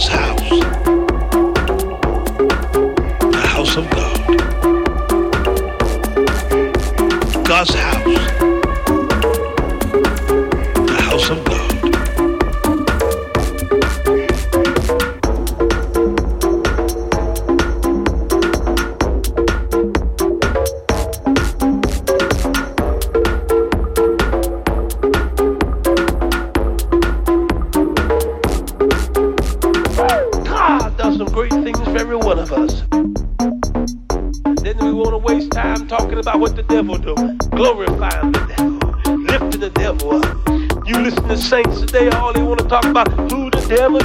God's house, the house of God. God's house. who the devil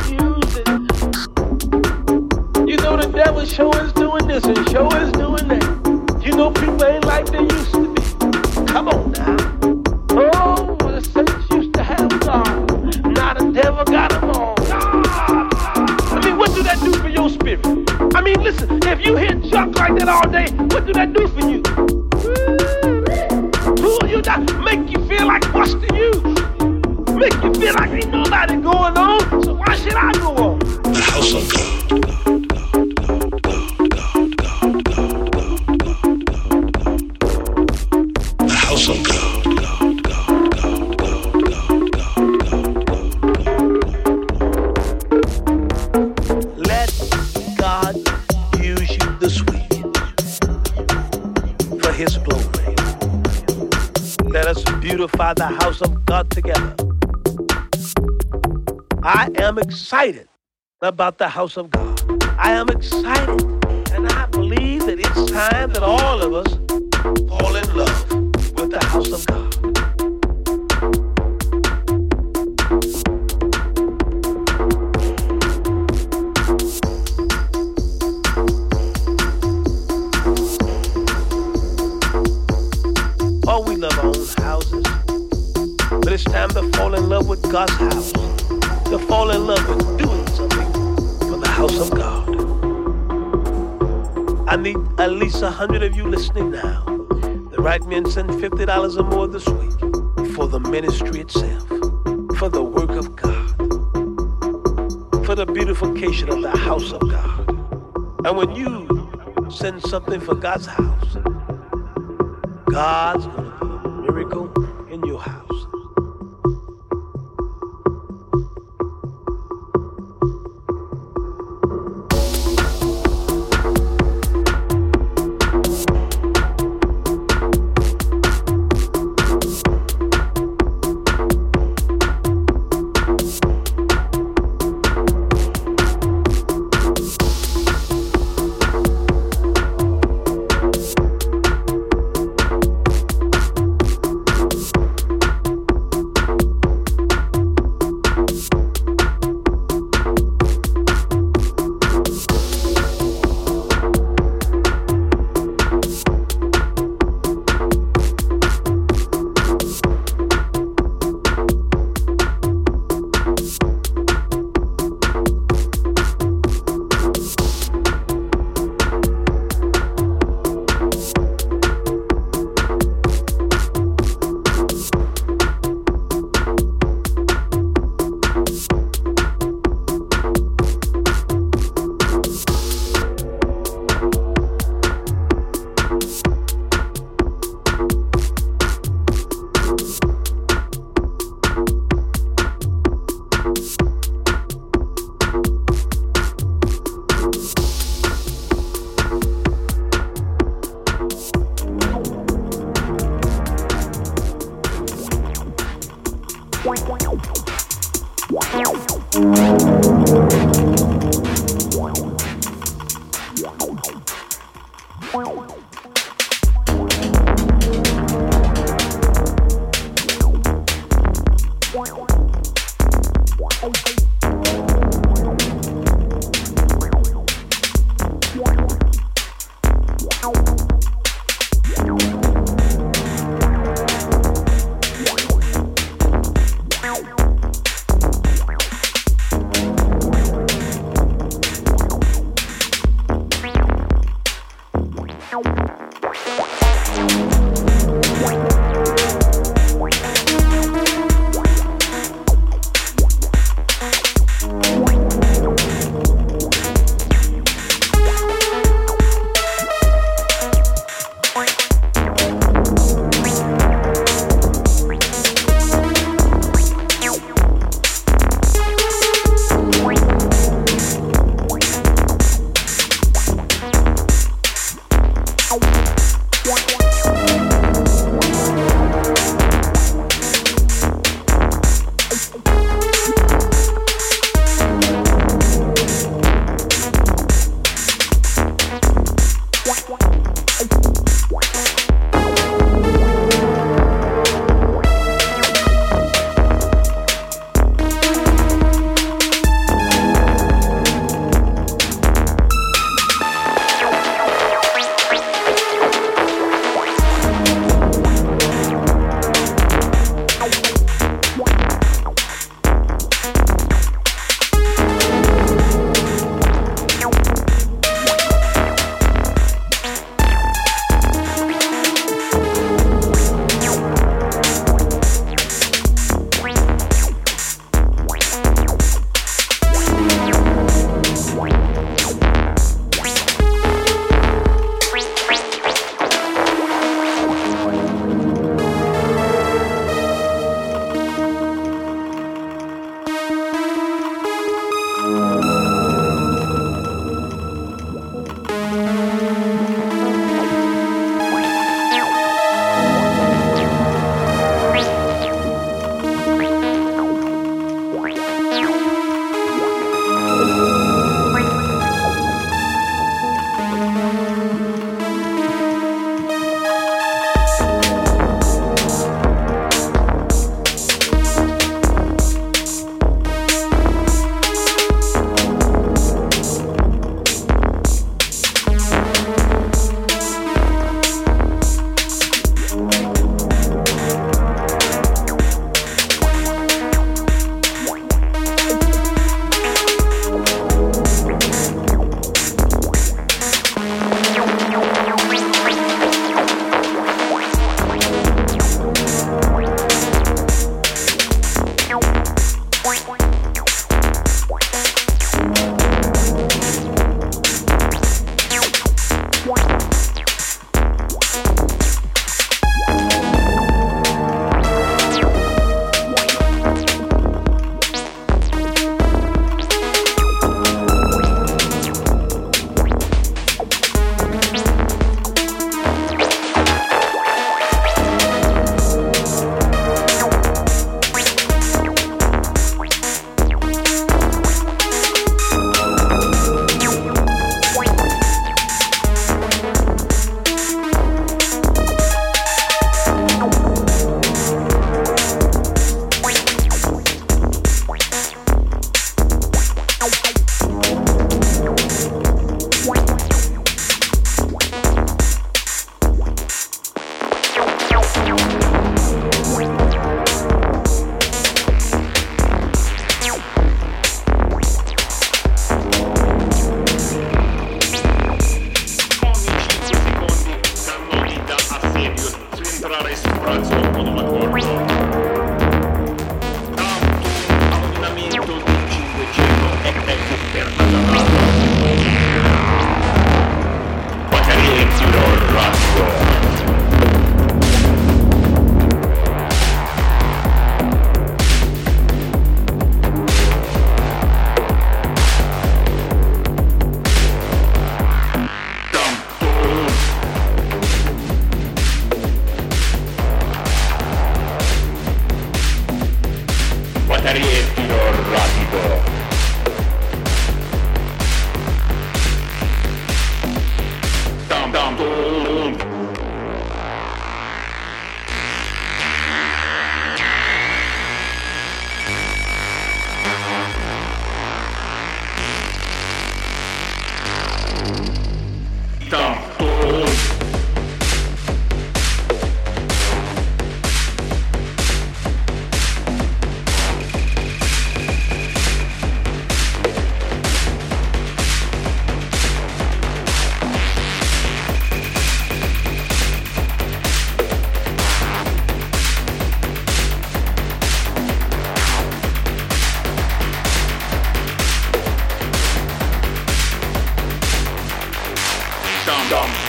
excited about the house of God. I am excited, and I believe that it's time that all of us least a hundred of you listening now. The right men send fifty dollars or more this week for the ministry itself, for the work of God, for the beautification of the house of God. And when you send something for God's house, God's dum dum.